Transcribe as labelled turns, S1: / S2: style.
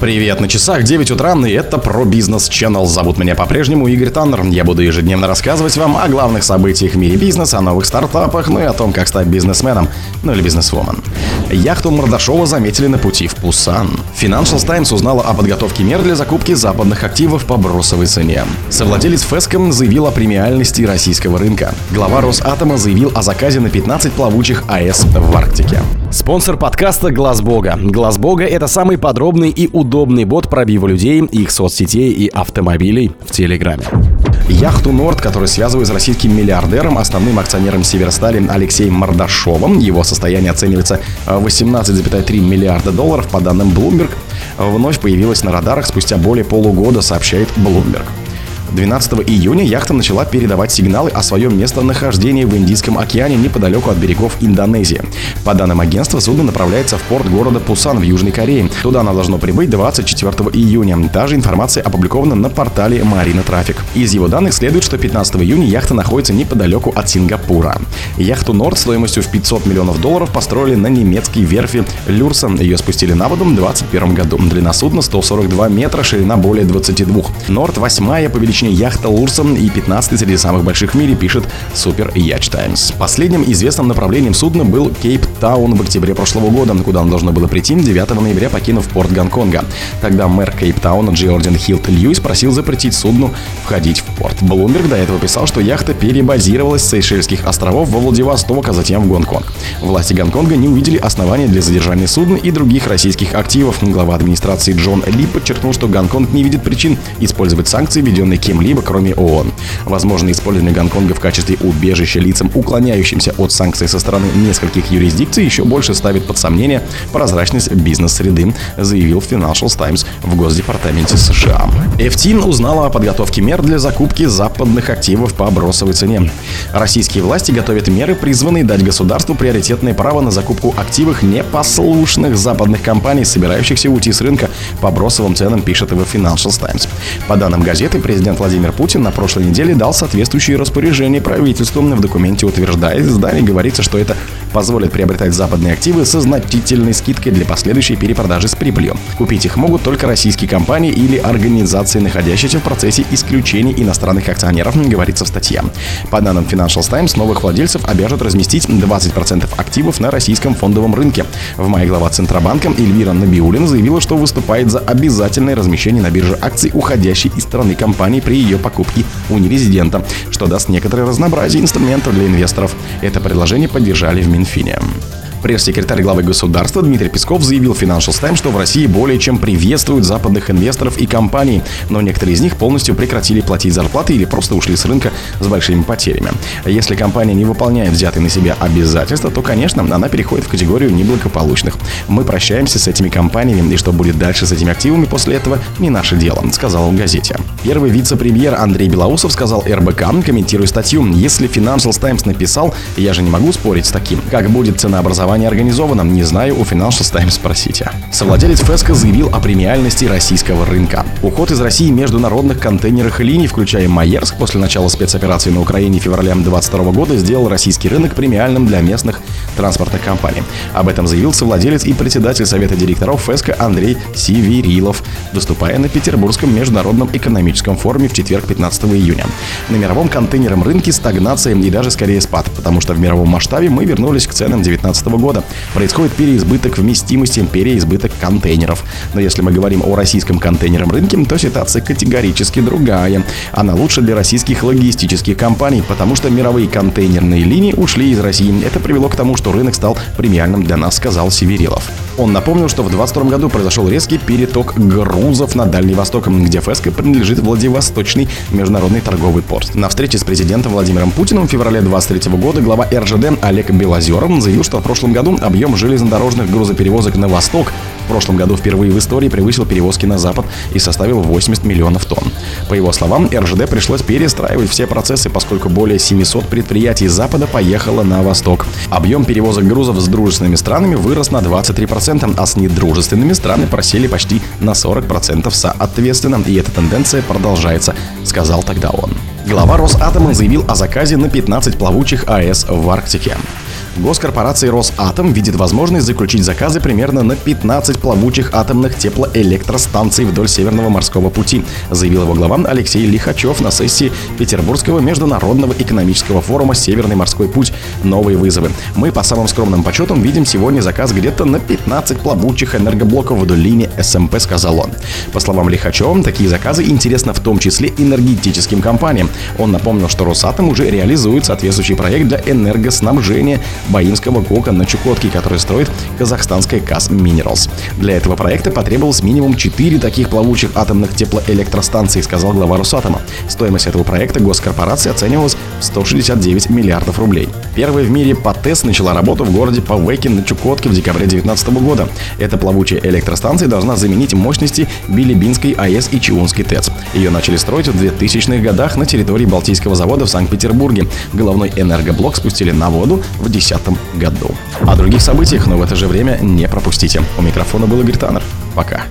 S1: Привет, на часах 9 утра, и это про бизнес Channel. Зовут меня по-прежнему Игорь Таннер. Я буду ежедневно рассказывать вам о главных событиях в мире бизнеса, о новых стартапах, ну и о том, как стать бизнесменом, ну или бизнесвумен. Яхту Мордашова заметили на пути в Пусан. Financial Times узнала о подготовке мер для закупки западных активов по бросовой цене. Совладелец Феском заявил о премиальности российского рынка. Глава Росатома заявил о заказе на 15 плавучих АЭС в Арктике. Спонсор подкаста Глаз Бога. Глаз Бога это самый подробный и удобный бот пробива людей, их соцсетей и автомобилей в Телеграме. Яхту Норд, который связывает с российским миллиардером, основным акционером Северстали Алексеем Мордашовым. Его состояние оценивается в 18,3 миллиарда долларов по данным Bloomberg. Вновь появилась на радарах спустя более полугода, сообщает Bloomberg. 12 июня яхта начала передавать сигналы о своем местонахождении в Индийском океане неподалеку от берегов Индонезии. По данным агентства, судно направляется в порт города Пусан в Южной Корее. Туда оно должно прибыть 24 июня. Та же информация опубликована на портале Marina Traffic. Из его данных следует, что 15 июня яхта находится неподалеку от Сингапура. Яхту Норд стоимостью в 500 миллионов долларов построили на немецкой верфи Люрсон. Ее спустили на воду в 2021 году. Длина судна 142 метра, ширина более 22. Норд восьмая по величине Точнее, яхта Лурсон и 15 среди самых больших в мире, пишет Super Yacht Times. Последним известным направлением судна был Кейп-Таун в октябре прошлого года, куда он должно было прийти 9 ноября, покинув порт Гонконга. Тогда мэр Кейптауна Джордан Хилл-Льюис просил запретить судну входить в порт. Блумберг до этого писал, что яхта перебазировалась с Сейшельских островов во Владивосток, а затем в Гонконг. Власти Гонконга не увидели основания для задержания судна и других российских активов. Глава администрации Джон Ли подчеркнул, что Гонконг не видит причин использовать санкции, введенные кем-либо, кроме ООН. Возможно, использование Гонконга в качестве убежища лицам, уклоняющимся от санкций со стороны нескольких юрисдикций, еще больше ставит под сомнение прозрачность бизнес-среды, заявил Financial Times в Госдепартаменте США. FT узнала о подготовке мер для закупки западных активов по бросовой цене. Российские власти готовят меры, призванные дать государству приоритетное право на закупку активов непослушных западных компаний, собирающихся уйти с рынка по бросовым ценам, пишет его Financial Times. По данным газеты, президент Владимир Путин на прошлой неделе дал соответствующие распоряжения правительству. В документе утверждает, издании говорится, что это позволит приобретать западные активы со значительной скидкой для последующей перепродажи с прибылью. Купить их могут только российские компании или организации, находящиеся в процессе исключения иностранных акционеров, говорится в статье. По данным Financial Times, новых владельцев обяжут разместить 20% активов на российском фондовом рынке. В мае глава Центробанка Эльвира Набиулина заявила, что выступает за обязательное размещение на бирже акций уходящей из страны компании при ее покупке у нерезидента, что даст некоторое разнообразие инструментов для инвесторов. Это предложение поддержали в Минфине. Пресс-секретарь главы государства Дмитрий Песков заявил Financial Times, что в России более чем приветствуют западных инвесторов и компаний, но некоторые из них полностью прекратили платить зарплаты или просто ушли с рынка с большими потерями. Если компания не выполняет взятые на себя обязательства, то, конечно, она переходит в категорию неблагополучных. Мы прощаемся с этими компаниями, и что будет дальше с этими активами после этого, не наше дело, сказал он газете. Первый вице-премьер Андрей Белоусов сказал РБК, комментируя статью, если Financial Times написал, я же не могу спорить с таким, как будет ценообразование голосование организовано? Не знаю, у Financial Times спросите. Совладелец Феска заявил о премиальности российского рынка. Уход из России международных контейнерных линий, включая Майерск, после начала спецоперации на Украине февраля 2022 года сделал российский рынок премиальным для местных транспортных компаний. Об этом заявил совладелец и председатель Совета директоров Феска Андрей Сиверилов, выступая на Петербургском международном экономическом форуме в четверг 15 июня. На мировом контейнерном рынке стагнация и даже скорее спад, потому что в мировом масштабе мы вернулись к ценам 2019 года. Происходит переизбыток вместимости, переизбыток контейнеров. Но если мы говорим о российском контейнерном рынке, то ситуация категорически другая. Она лучше для российских логистических компаний, потому что мировые контейнерные линии ушли из России. Это привело к тому, что рынок стал премиальным для нас, сказал Северилов. Он напомнил, что в 2022 году произошел резкий переток грузов на Дальний Восток, где ФСК принадлежит Владивосточный международный торговый порт. На встрече с президентом Владимиром Путиным в феврале 2023 года глава РЖД Олег Белозеров заявил, что в прошлом прошлом году объем железнодорожных грузоперевозок на восток в прошлом году впервые в истории превысил перевозки на запад и составил 80 миллионов тонн. По его словам, РЖД пришлось перестраивать все процессы, поскольку более 700 предприятий Запада поехало на восток. Объем перевозок грузов с дружественными странами вырос на 23%, а с недружественными странами просели почти на 40% соответственно, и эта тенденция продолжается, сказал тогда он. Глава Росатома заявил о заказе на 15 плавучих АЭС в Арктике. Госкорпорация Росатом видит возможность заключить заказы примерно на 15 плавучих атомных теплоэлектростанций вдоль Северного морского пути, заявил его глава Алексей Лихачев на сессии Петербургского международного экономического форума «Северный морской путь. Новые вызовы». Мы по самым скромным подсчетам видим сегодня заказ где-то на 15 плавучих энергоблоков вдоль линии СМП, сказал он. По словам Лихачева, такие заказы интересны в том числе энергетическим компаниям. Он напомнил, что Росатом уже реализует соответствующий проект для энергоснабжения Баимского КОКа на Чукотке, который строит казахстанская КАЗ Minerals. Для этого проекта потребовалось минимум 4 таких плавучих атомных теплоэлектростанций, сказал глава Росатома. Стоимость этого проекта госкорпорации оценивалась в 169 миллиардов рублей. Первая в мире ПАТЭС начала работу в городе Павекин на Чукотке в декабре 2019 года. Эта плавучая электростанция должна заменить мощности Билибинской АЭС и Чиунской ТЭЦ. Ее начали строить в 2000-х годах на территории Балтийского завода в Санкт-Петербурге. Головной энергоблок спустили на воду в 2010 году. О других событиях, но в это же время не пропустите. У микрофона был Игорь Таннер. Пока.